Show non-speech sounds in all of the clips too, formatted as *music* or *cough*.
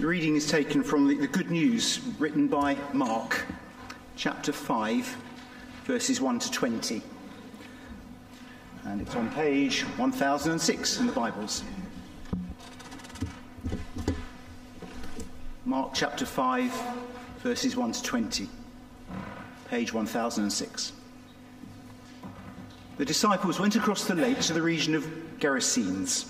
The reading is taken from the, the Good News written by Mark, chapter 5, verses 1 to 20. And it's on page 1006 in the Bibles. Mark chapter 5, verses 1 to 20, page 1006. The disciples went across the lake to the region of Gerasenes.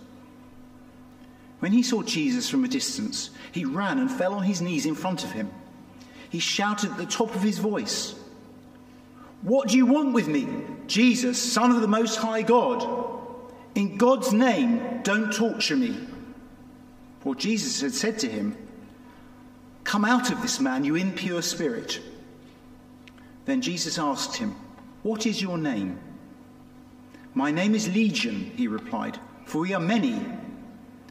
When he saw Jesus from a distance, he ran and fell on his knees in front of him. He shouted at the top of his voice, What do you want with me, Jesus, Son of the Most High God? In God's name, don't torture me. For Jesus had said to him, Come out of this man, you impure spirit. Then Jesus asked him, What is your name? My name is Legion, he replied, for we are many.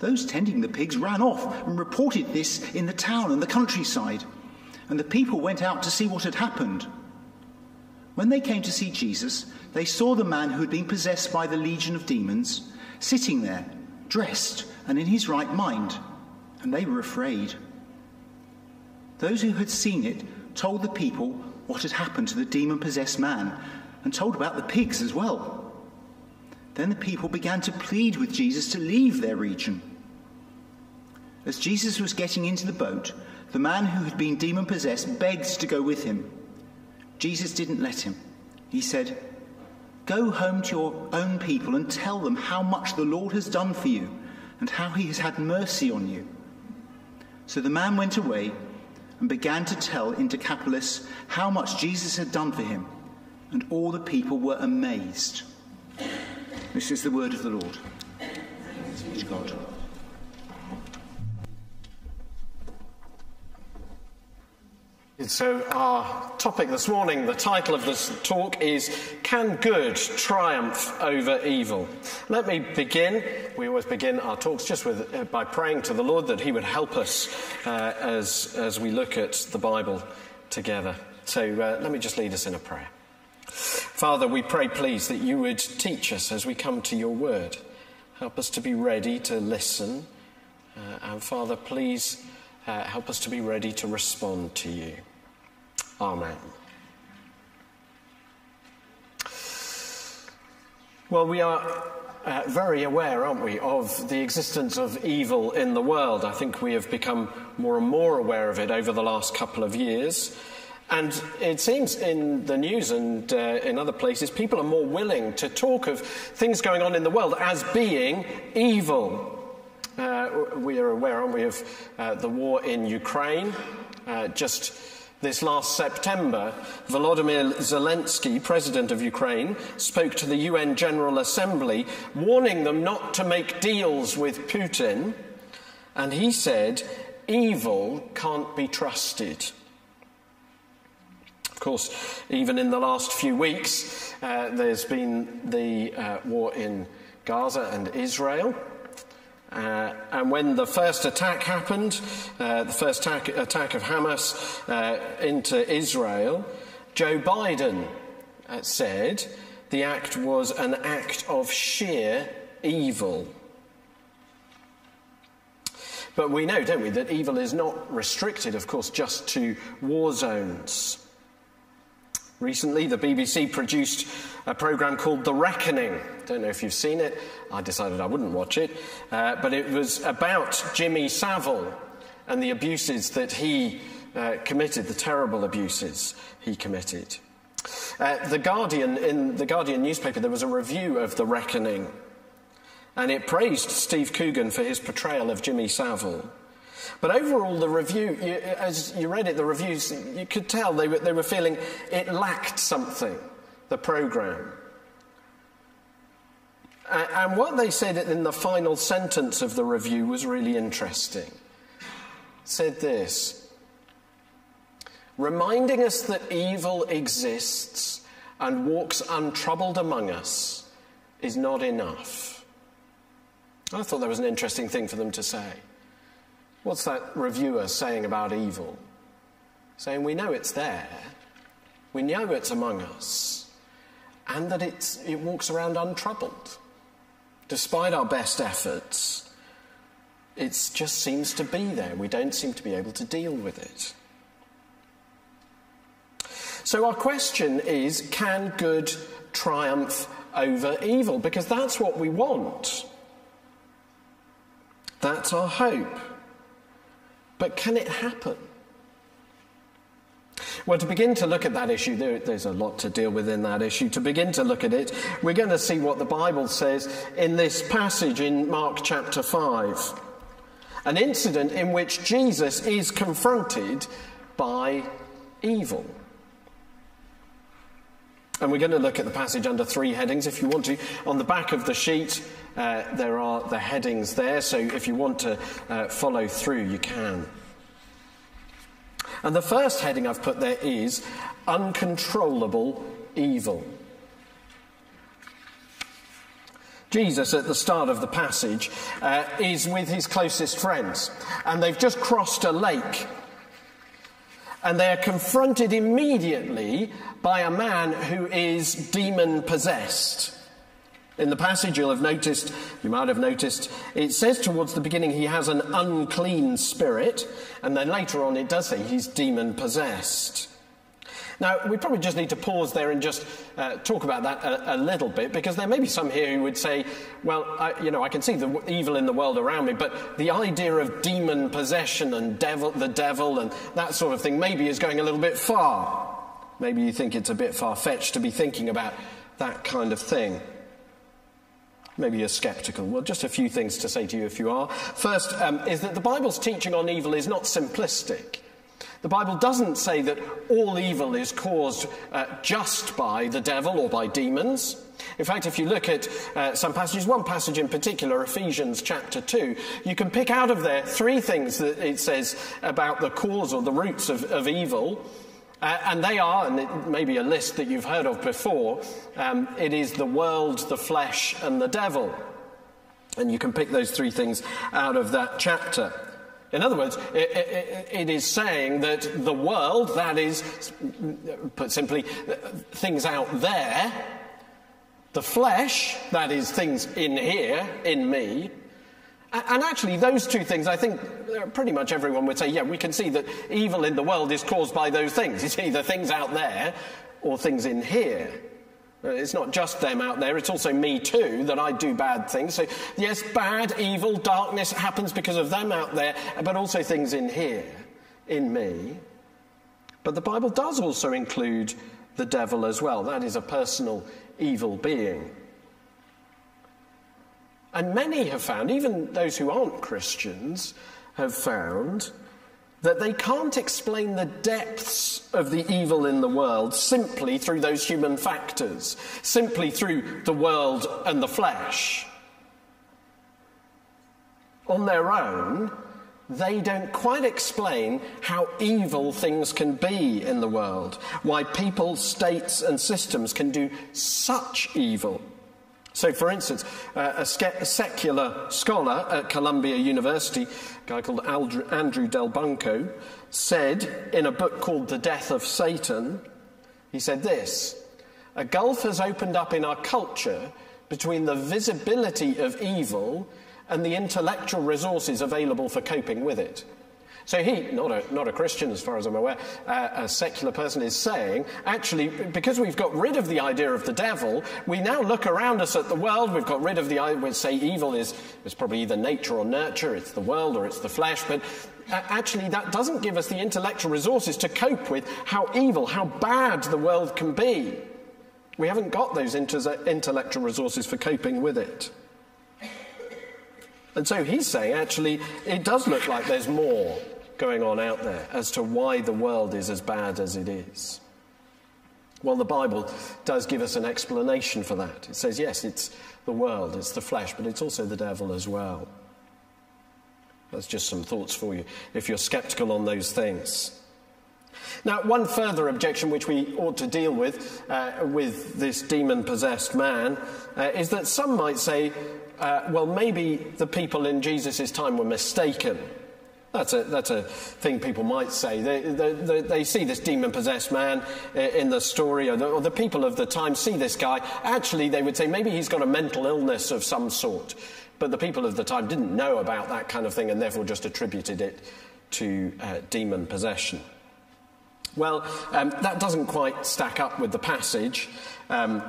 Those tending the pigs ran off and reported this in the town and the countryside, and the people went out to see what had happened. When they came to see Jesus, they saw the man who had been possessed by the legion of demons sitting there, dressed and in his right mind, and they were afraid. Those who had seen it told the people what had happened to the demon possessed man and told about the pigs as well. Then the people began to plead with Jesus to leave their region. As Jesus was getting into the boat, the man who had been demon possessed begged to go with him. Jesus didn't let him. He said, Go home to your own people and tell them how much the Lord has done for you and how he has had mercy on you. So the man went away and began to tell in Decapolis how much Jesus had done for him, and all the people were amazed. This is the word of the Lord. Thanks God. So, our topic this morning, the title of this talk is Can Good Triumph Over Evil? Let me begin. We always begin our talks just with, uh, by praying to the Lord that He would help us uh, as, as we look at the Bible together. So, uh, let me just lead us in a prayer. Father, we pray, please, that you would teach us as we come to your word. Help us to be ready to listen. Uh, and, Father, please uh, help us to be ready to respond to you. Amen. Well, we are uh, very aware, aren't we, of the existence of evil in the world. I think we have become more and more aware of it over the last couple of years. And it seems in the news and uh, in other places, people are more willing to talk of things going on in the world as being evil. Uh, we are aware, aren't we, of uh, the war in Ukraine. Uh, just this last September, Volodymyr Zelensky, president of Ukraine, spoke to the UN General Assembly, warning them not to make deals with Putin. And he said, evil can't be trusted. Of course, even in the last few weeks, uh, there's been the uh, war in Gaza and Israel. Uh, and when the first attack happened, uh, the first attack, attack of Hamas uh, into Israel, Joe Biden uh, said the act was an act of sheer evil. But we know, don't we, that evil is not restricted, of course, just to war zones. Recently, the BBC produced a programme called The Reckoning. Don't know if you've seen it. I decided I wouldn't watch it. Uh, but it was about Jimmy Savile and the abuses that he uh, committed, the terrible abuses he committed. Uh, the Guardian, in the Guardian newspaper, there was a review of The Reckoning, and it praised Steve Coogan for his portrayal of Jimmy Savile. But overall, the review, you, as you read it, the reviews, you could tell they were, they were feeling it lacked something, the programme. And what they said in the final sentence of the review was really interesting. It said this reminding us that evil exists and walks untroubled among us is not enough. I thought that was an interesting thing for them to say. What's that reviewer saying about evil? Saying we know it's there, we know it's among us, and that it walks around untroubled. Despite our best efforts, it just seems to be there. We don't seem to be able to deal with it. So, our question is can good triumph over evil? Because that's what we want. That's our hope. But can it happen? Well, to begin to look at that issue, there, there's a lot to deal with in that issue. To begin to look at it, we're going to see what the Bible says in this passage in Mark chapter 5. An incident in which Jesus is confronted by evil. And we're going to look at the passage under three headings if you want to. On the back of the sheet, uh, there are the headings there, so if you want to uh, follow through, you can. And the first heading I've put there is uncontrollable evil. Jesus, at the start of the passage, uh, is with his closest friends, and they've just crossed a lake. And they are confronted immediately by a man who is demon possessed. In the passage, you'll have noticed, you might have noticed, it says towards the beginning he has an unclean spirit, and then later on it does say he's demon possessed. Now, we probably just need to pause there and just uh, talk about that a, a, little bit, because there may be some here who would say, well, I, you know, I can see the evil in the world around me, but the idea of demon possession and devil, the devil and that sort of thing maybe is going a little bit far. Maybe you think it's a bit far fetched to be thinking about that kind of thing. Maybe you're skeptical. Well, just a few things to say to you if you are. First, um, is that the Bible's teaching on evil is not simplistic. The Bible doesn't say that all evil is caused uh, just by the devil or by demons. In fact, if you look at uh, some passages, one passage in particular, Ephesians chapter 2, you can pick out of there three things that it says about the cause or the roots of, of evil. Uh, and they are, and it may be a list that you've heard of before, um, it is the world, the flesh, and the devil. And you can pick those three things out of that chapter. In other words, it, it, it is saying that the world, that is, put simply, things out there, the flesh, that is, things in here, in me, and actually, those two things, I think uh, pretty much everyone would say, yeah, we can see that evil in the world is caused by those things. It's either things out there or things in here. It's not just them out there, it's also me too, that I do bad things. So, yes, bad, evil, darkness happens because of them out there, but also things in here, in me. But the Bible does also include the devil as well. That is a personal evil being. And many have found, even those who aren't Christians, have found that they can't explain the depths of the evil in the world simply through those human factors, simply through the world and the flesh. On their own, they don't quite explain how evil things can be in the world, why people, states, and systems can do such evil. So, for instance, uh, a, secular scholar at Columbia University, a guy called Andrew Delbanco, said in a book called The Death of Satan, he said this A gulf has opened up in our culture between the visibility of evil and the intellectual resources available for coping with it. So he, not a, not a Christian as far as I'm aware, uh, a secular person is saying, actually, because we've got rid of the idea of the devil, we now look around us at the world, we've got rid of the idea, we say evil is, is probably either nature or nurture, it's the world or it's the flesh, but uh, actually that doesn't give us the intellectual resources to cope with how evil, how bad the world can be. We haven't got those inter- intellectual resources for coping with it. And so he's saying, actually, it does look like there's more going on out there as to why the world is as bad as it is. Well, the Bible does give us an explanation for that. It says, yes, it's the world, it's the flesh, but it's also the devil as well. That's just some thoughts for you if you're skeptical on those things. Now, one further objection which we ought to deal with uh, with this demon possessed man uh, is that some might say, uh, well, maybe the people in Jesus' time were mistaken. That's a, that's a thing people might say. They, they, they see this demon possessed man in the story, or the, or the people of the time see this guy. Actually, they would say maybe he's got a mental illness of some sort. But the people of the time didn't know about that kind of thing and therefore just attributed it to uh, demon possession. Well, um, that doesn't quite stack up with the passage. Um,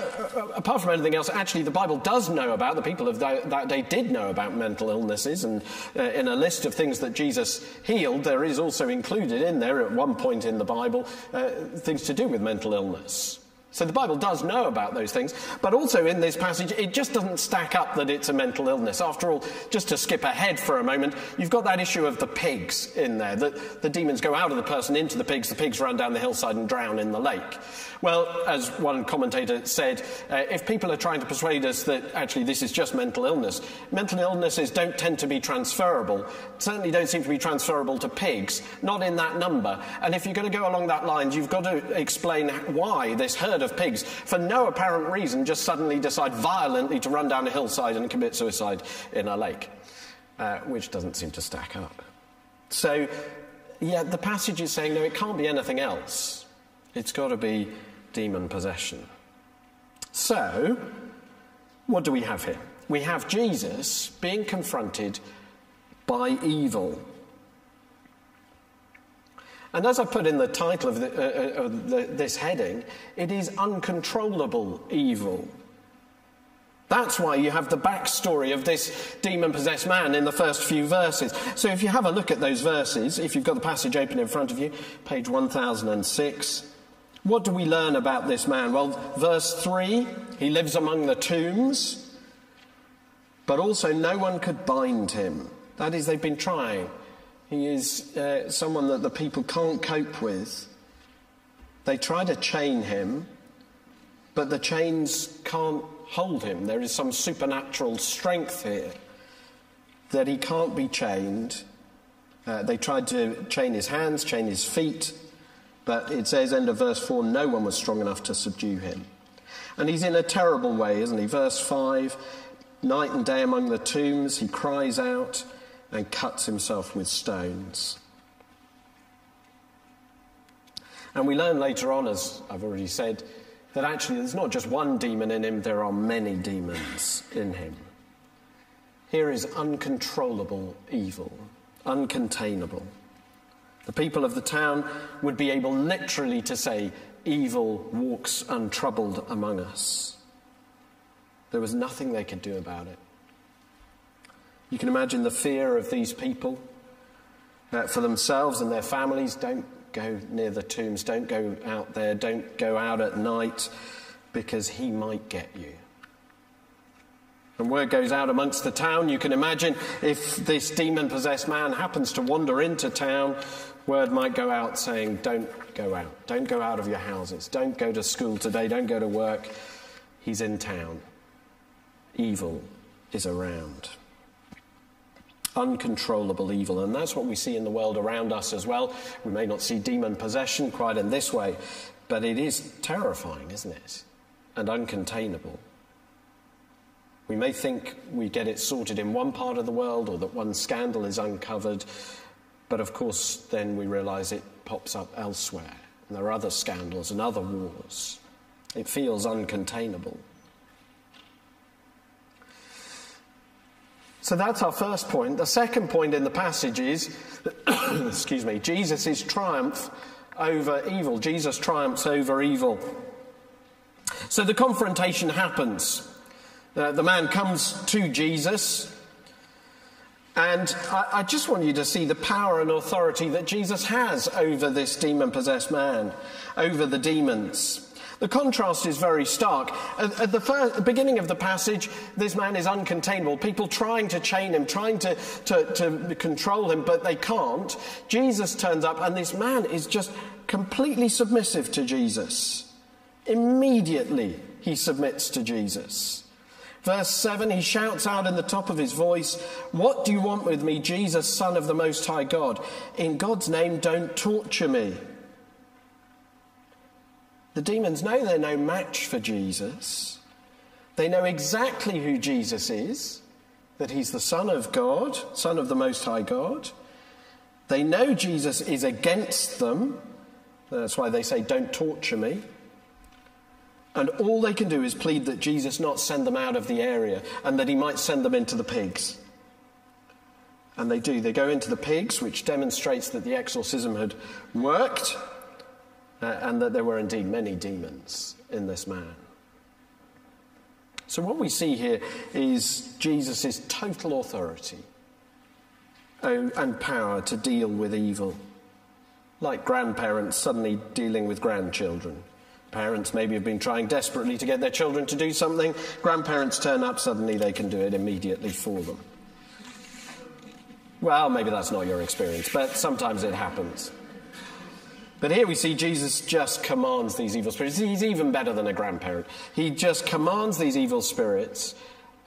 uh, apart from anything else, actually, the Bible does know about, the people of that, that day did know about mental illnesses, and uh, in a list of things that Jesus healed, there is also included in there at one point in the Bible uh, things to do with mental illness. So the Bible does know about those things, but also in this passage, it just doesn't stack up that it's a mental illness. After all, just to skip ahead for a moment, you've got that issue of the pigs in there, that the demons go out of the person into the pigs, the pigs run down the hillside and drown in the lake. Well, as one commentator said, uh, if people are trying to persuade us that actually this is just mental illness, mental illnesses don't tend to be transferable, certainly don't seem to be transferable to pigs, not in that number. And if you're going to go along that line, you've got to explain why this herd of pigs, for no apparent reason, just suddenly decide violently to run down a hillside and commit suicide in a lake, uh, which doesn't seem to stack up. So, yeah, the passage is saying, no, it can't be anything else. It's got to be demon possession. So, what do we have here? We have Jesus being confronted by evil. And as I put in the title of, the, uh, uh, of the, this heading, it is uncontrollable evil. That's why you have the backstory of this demon possessed man in the first few verses. So if you have a look at those verses, if you've got the passage open in front of you, page 1006, what do we learn about this man? Well, verse 3 he lives among the tombs, but also no one could bind him. That is, they've been trying. He is uh, someone that the people can't cope with. They try to chain him, but the chains can't hold him. There is some supernatural strength here that he can't be chained. Uh, they tried to chain his hands, chain his feet, but it says, end of verse 4, no one was strong enough to subdue him. And he's in a terrible way, isn't he? Verse 5, night and day among the tombs, he cries out and cuts himself with stones. And we learn later on, as I've already said, that actually there's not just one demon in him, there are many demons in him. Here is uncontrollable evil, uncontainable. The people of the town would be able literally to say, Evil walks untroubled among us. There was nothing they could do about it. You can imagine the fear of these people uh, for themselves and their families. Don't go near the tombs, don't go out there, don't go out at night because he might get you. And word goes out amongst the town. You can imagine if this demon possessed man happens to wander into town, word might go out saying, Don't go out. Don't go out of your houses. Don't go to school today. Don't go to work. He's in town. Evil is around. Uncontrollable evil. And that's what we see in the world around us as well. We may not see demon possession quite in this way, but it is terrifying, isn't it? And uncontainable. We may think we get it sorted in one part of the world or that one scandal is uncovered, but of course, then we realize it pops up elsewhere. And there are other scandals and other wars. It feels uncontainable. So that's our first point. The second point in the passage is, *coughs* excuse me, Jesus' triumph over evil. Jesus triumphs over evil. So the confrontation happens. Uh, the man comes to Jesus And I, I, just want you to see the power and authority that Jesus has over this demon possessed man, over the demons. The contrast is very stark. At, at the first, beginning of the passage, this man is uncontainable. People trying to chain him, trying to, to, to control him, but they can't. Jesus turns up, and this man is just completely submissive to Jesus. Immediately, he submits to Jesus. Verse 7, he shouts out in the top of his voice, What do you want with me, Jesus, Son of the Most High God? In God's name, don't torture me. The demons know they're no match for Jesus. They know exactly who Jesus is, that he's the Son of God, Son of the Most High God. They know Jesus is against them. That's why they say, Don't torture me. And all they can do is plead that Jesus not send them out of the area and that he might send them into the pigs. And they do. They go into the pigs, which demonstrates that the exorcism had worked uh, and that there were indeed many demons in this man. So, what we see here is Jesus' total authority uh, and power to deal with evil, like grandparents suddenly dealing with grandchildren. Parents maybe have been trying desperately to get their children to do something. Grandparents turn up, suddenly they can do it immediately for them. Well, maybe that's not your experience, but sometimes it happens. But here we see Jesus just commands these evil spirits. He's even better than a grandparent. He just commands these evil spirits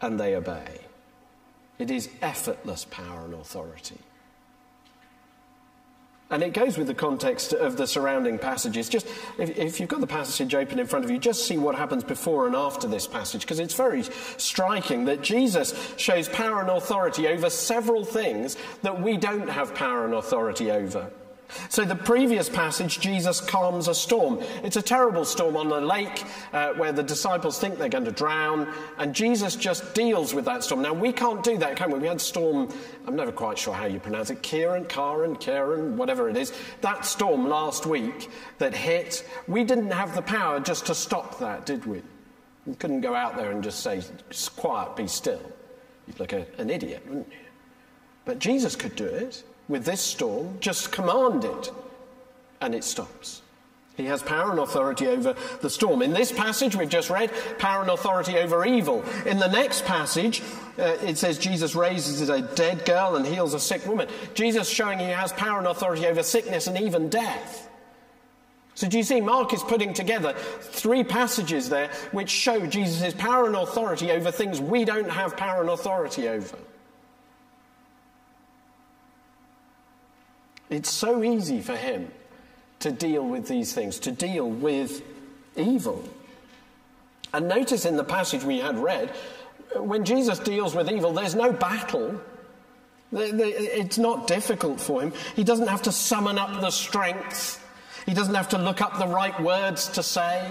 and they obey. It is effortless power and authority. And it goes with the context of the surrounding passages. Just if, if, you've got the passage open in front of you, just see what happens before and after this passage, because it's very striking that Jesus shows power and authority over several things that we don't have power and authority over. So, the previous passage, Jesus calms a storm. It's a terrible storm on the lake uh, where the disciples think they're going to drown, and Jesus just deals with that storm. Now, we can't do that, can we? We had storm, I'm never quite sure how you pronounce it, Kieran, Karen, Karen, whatever it is. That storm last week that hit, we didn't have the power just to stop that, did we? We couldn't go out there and just say, quiet, be still. You'd look like an idiot, wouldn't you? But Jesus could do it with this storm, just command it, and it stops. He has power and authority over the storm. In this passage we've just read, power and authority over evil. In the next passage, uh, it says Jesus raises a dead girl and heals a sick woman. Jesus showing he has power and authority over sickness and even death. So, do you see, Mark is putting together three passages there which show Jesus' power and authority over things we don't have power and authority over. It's so easy for him to deal with these things, to deal with evil. And notice in the passage we had read, when Jesus deals with evil, there's no battle. It's not difficult for him. He doesn't have to summon up the strength, he doesn't have to look up the right words to say.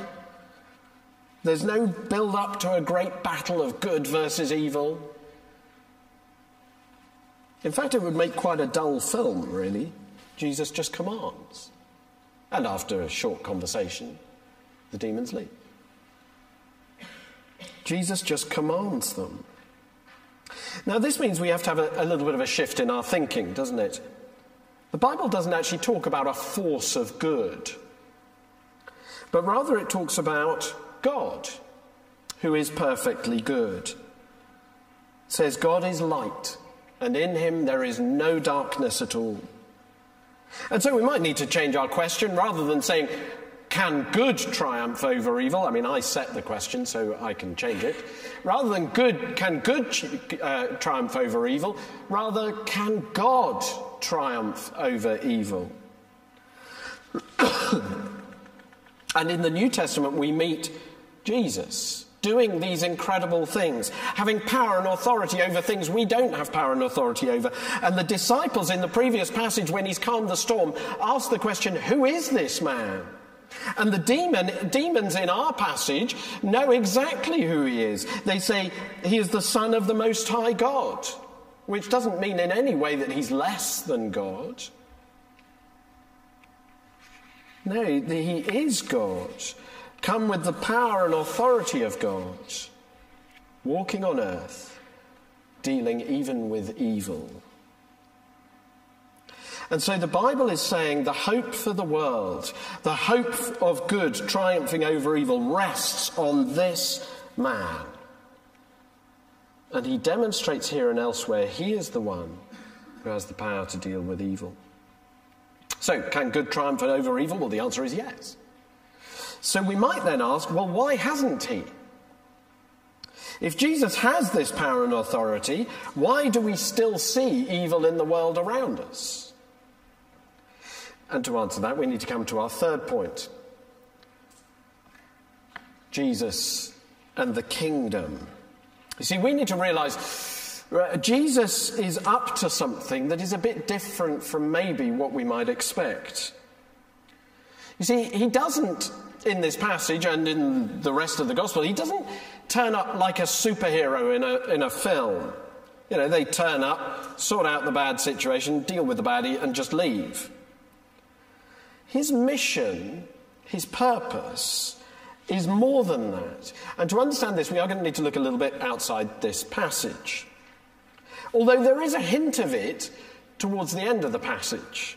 There's no build up to a great battle of good versus evil. In fact, it would make quite a dull film, really. Jesus just commands. And after a short conversation, the demons leave. Jesus just commands them. Now, this means we have to have a, a, little bit of a shift in our thinking, doesn't it? The Bible doesn't actually talk about a force of good, but rather it talks about God, who is perfectly good. It says, God is light, and in him there is no darkness at all. And so we might need to change our question rather than saying, can good triumph over evil? I mean, I set the question, so I can change it. Rather than good, can good uh, triumph over evil? Rather, can God triumph over evil? *coughs* and in the New Testament, we meet Jesus doing these incredible things, having power and authority over things we don't have power and authority over. And the disciples in the previous passage, when he's calmed the storm, ask the question, Who is this man? And the demon, demons in our passage know exactly who he is. They say he is the Son of the Most High God, which doesn't mean in any way that he's less than God. No, he is God come with the power and authority of God, walking on earth, dealing even with evil. And so the Bible is saying the hope for the world, the hope of good triumphing over evil, rests on this man. And he demonstrates here and elsewhere he is the one who has the power to deal with evil. So, can good triumph over evil? Well, the answer is yes. So we might then ask, well, why hasn't he? If Jesus has this power and authority, why do we still see evil in the world around us? And to answer that, we need to come to our third point Jesus and the kingdom. You see, we need to realize uh, Jesus is up to something that is a bit different from maybe what we might expect. You see, he doesn't, in this passage and in the rest of the gospel, he doesn't turn up like a superhero in a, in a film. You know, they turn up, sort out the bad situation, deal with the baddie, and just leave. His mission, his purpose, is more than that. And to understand this, we are going to need to look a little bit outside this passage. Although there is a hint of it towards the end of the passage.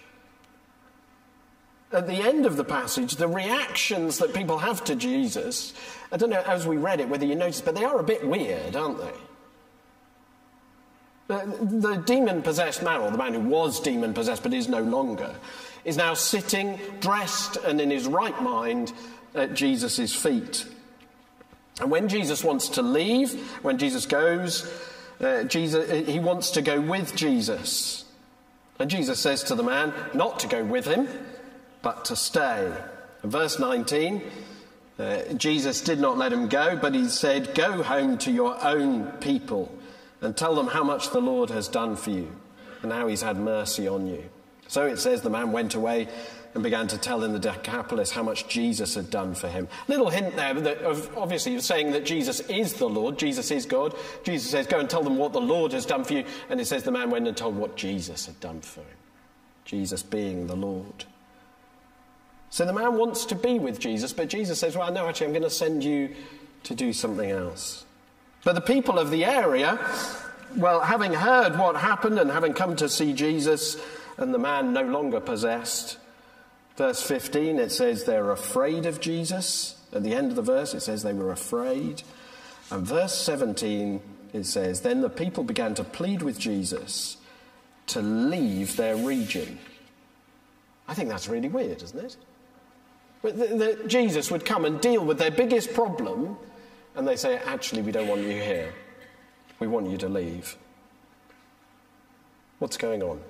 At the end of the passage, the reactions that people have to Jesus, I don't know as we read it whether you noticed, but they are a bit weird, aren't they? The, the demon possessed man, or the man who was demon possessed but is no longer, is now sitting, dressed, and in his right mind at Jesus' feet. And when Jesus wants to leave, when Jesus goes, uh, Jesus, he wants to go with Jesus. And Jesus says to the man not to go with him, but to stay. Verse 19, uh, Jesus did not let him go, but he said, Go home to your own people and tell them how much the Lord has done for you and how he's had mercy on you. So it says the man went away and began to tell in the Decapolis how much Jesus had done for him. Little hint there of, obviously saying that Jesus is the Lord, Jesus is God. Jesus says, Go and tell them what the Lord has done for you. And it says the man went and told what Jesus had done for him. Jesus being the Lord. So the man wants to be with Jesus, but Jesus says, Well, no, actually, I'm going to send you to do something else. But the people of the area, well, having heard what happened and having come to see Jesus, and the man no longer possessed, Verse 15, it says they're afraid of Jesus. At the end of the verse, it says they were afraid. And verse 17, it says, Then the people began to plead with Jesus to leave their region. I think that's really weird, isn't it? That Jesus would come and deal with their biggest problem, and they say, Actually, we don't want you here. We want you to leave. What's going on?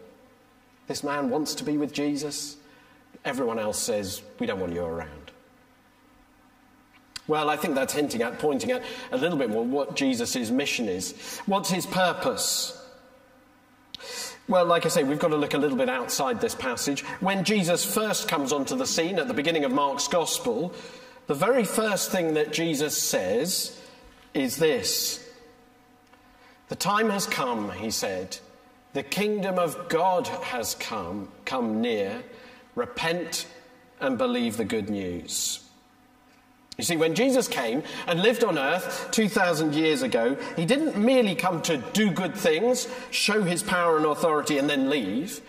This man wants to be with Jesus. Everyone else says, we don't want you around. Well, I think that's hinting at, pointing at a little bit more what Jesus' mission is. What's his purpose? Well, like I say, we've got to look a little bit outside this passage. When Jesus first comes onto the scene at the beginning of Mark's Gospel, the very first thing that Jesus says is this The time has come, he said. The kingdom of God has come, come near repent and believe the good news. You see, when Jesus came and lived on earth 2,000 years ago, he didn't merely come to do good things, show his power and authority, and then leave.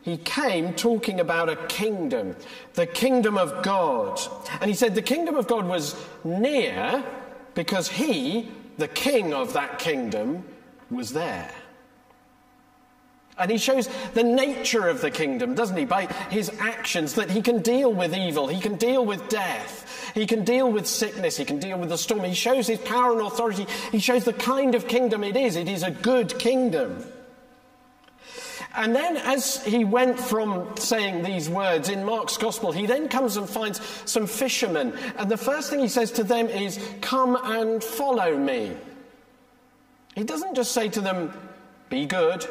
He came talking about a kingdom, the kingdom of God. And he said the kingdom of God was near because he, the king of that kingdom, was there. And he shows the nature of the kingdom, doesn't he? By his actions, that he can deal with evil, he can deal with death, he can deal with sickness, he can deal with the storm. He shows his power and authority. He shows the kind of kingdom it is. It is a good kingdom. And then, as he went from saying these words in Mark's gospel, he then comes and finds some fishermen. And the first thing he says to them is, Come and follow me. He doesn't just say to them, Be good,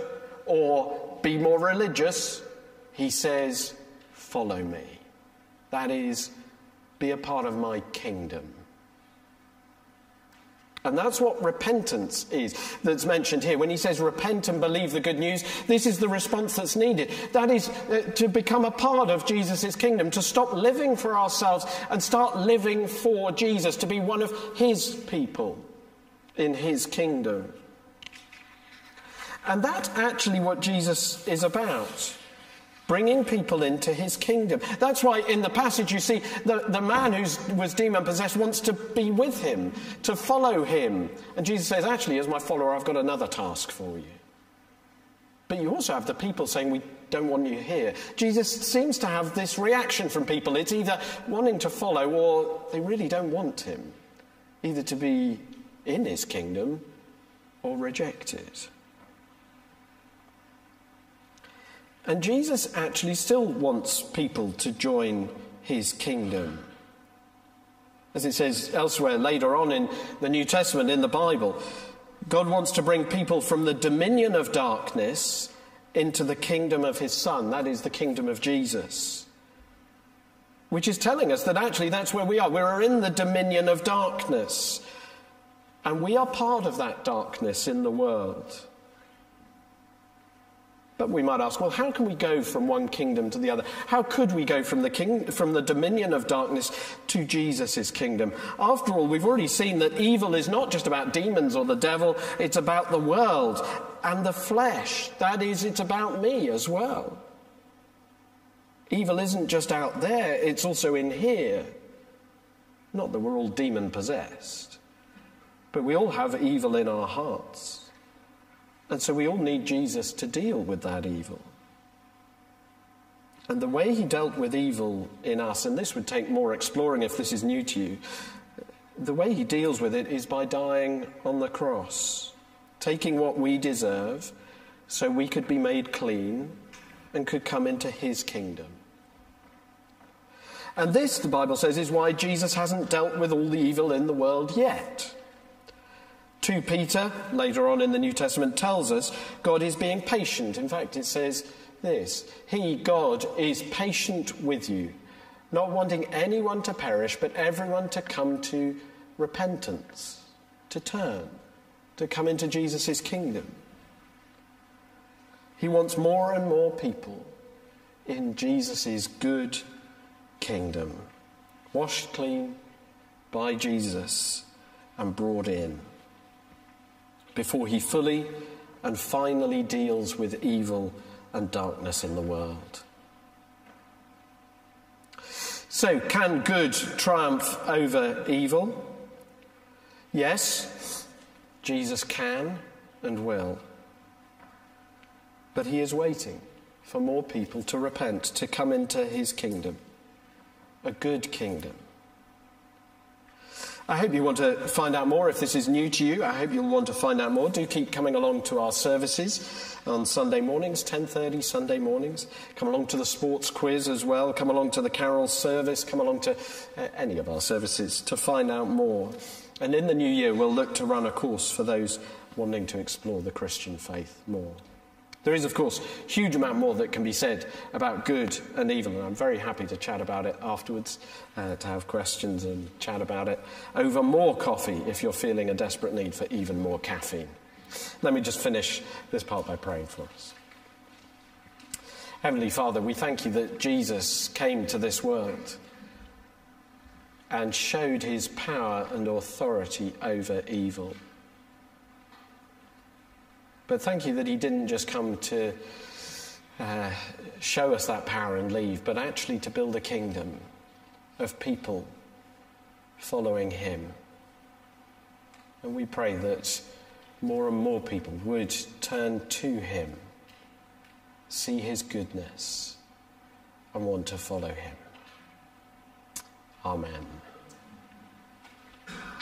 or be more religious. He says, Follow me. That is, be a part of my kingdom. And that's what repentance is that's mentioned here. When he says repent and believe the good news, this is the response that's needed. That is uh, to become a part of Jesus' kingdom, to stop living for ourselves and start living for Jesus, to be one of his people in his kingdom. And that's actually what Jesus is about. bringing people into his kingdom. That's why in the passage you see the, the man who was demon possessed wants to be with him, to follow him. And Jesus says, Actually, as my follower, I've got another task for you. But you also have the people saying, We don't want you here. Jesus seems to have this reaction from people. It's either wanting to follow or they really don't want him, either to be in his kingdom or reject it. And Jesus actually still wants people to join his kingdom. As it says elsewhere later on in the New Testament, in the Bible, God wants to bring people from the dominion of darkness into the kingdom of his Son. That is the kingdom of Jesus. Which is telling us that actually that's where we are. We're in the dominion of darkness. And we are part of that darkness in the world. But we might ask, well, how can we go from one kingdom to the other? How could we go from the, king, from the dominion of darkness to Jesus' kingdom? After all, we've already seen that evil is not just about demons or the devil, it's about the world and the flesh. That is, it's about me as well. Evil isn't just out there, it's also in here. Not that we're all demon possessed, but we all have evil in our hearts. And so we all need Jesus to deal with that evil. And the way he dealt with evil in us, and this would take more exploring if this is new to you, the way he deals with it is by dying on the cross, taking what we deserve so we could be made clean and could come into his kingdom. And this, the Bible says, is why Jesus hasn't dealt with all the evil in the world yet. 2 Peter, later on in the New Testament, tells us God is being patient. In fact, it says this He, God, is patient with you, not wanting anyone to perish, but everyone to come to repentance, to turn, to come into Jesus' kingdom. He wants more and more people in Jesus' good kingdom, washed clean by Jesus and brought in before he fully and finally deals with evil and darkness in the world. So, can good triumph over evil? Yes, Jesus can and will. But he is waiting for more people to repent, to come into his kingdom, a good kingdom. I hope you want to find out more if this is new to you. I hope you'll want to find out more. Do keep coming along to our services on Sunday mornings, 10:30 Sunday mornings. Come along to the sports quiz as well. Come along to the carol service. Come along to uh, any of our services to find out more. And in the new year, we'll look to run a course for those wanting to explore the Christian faith more. There is, of course, a huge amount more that can be said about good and evil, and I'm very happy to chat about it afterwards, uh, to have questions and chat about it over more coffee if you're feeling a desperate need for even more caffeine. Let me just finish this part by praying for us. Heavenly Father, we thank you that Jesus came to this world and showed his power and authority over evil. But thank you that he didn't just come to uh, show us that power and leave, but actually to build a kingdom of people following him. And we pray that more and more people would turn to him, see his goodness, and want to follow him. Amen.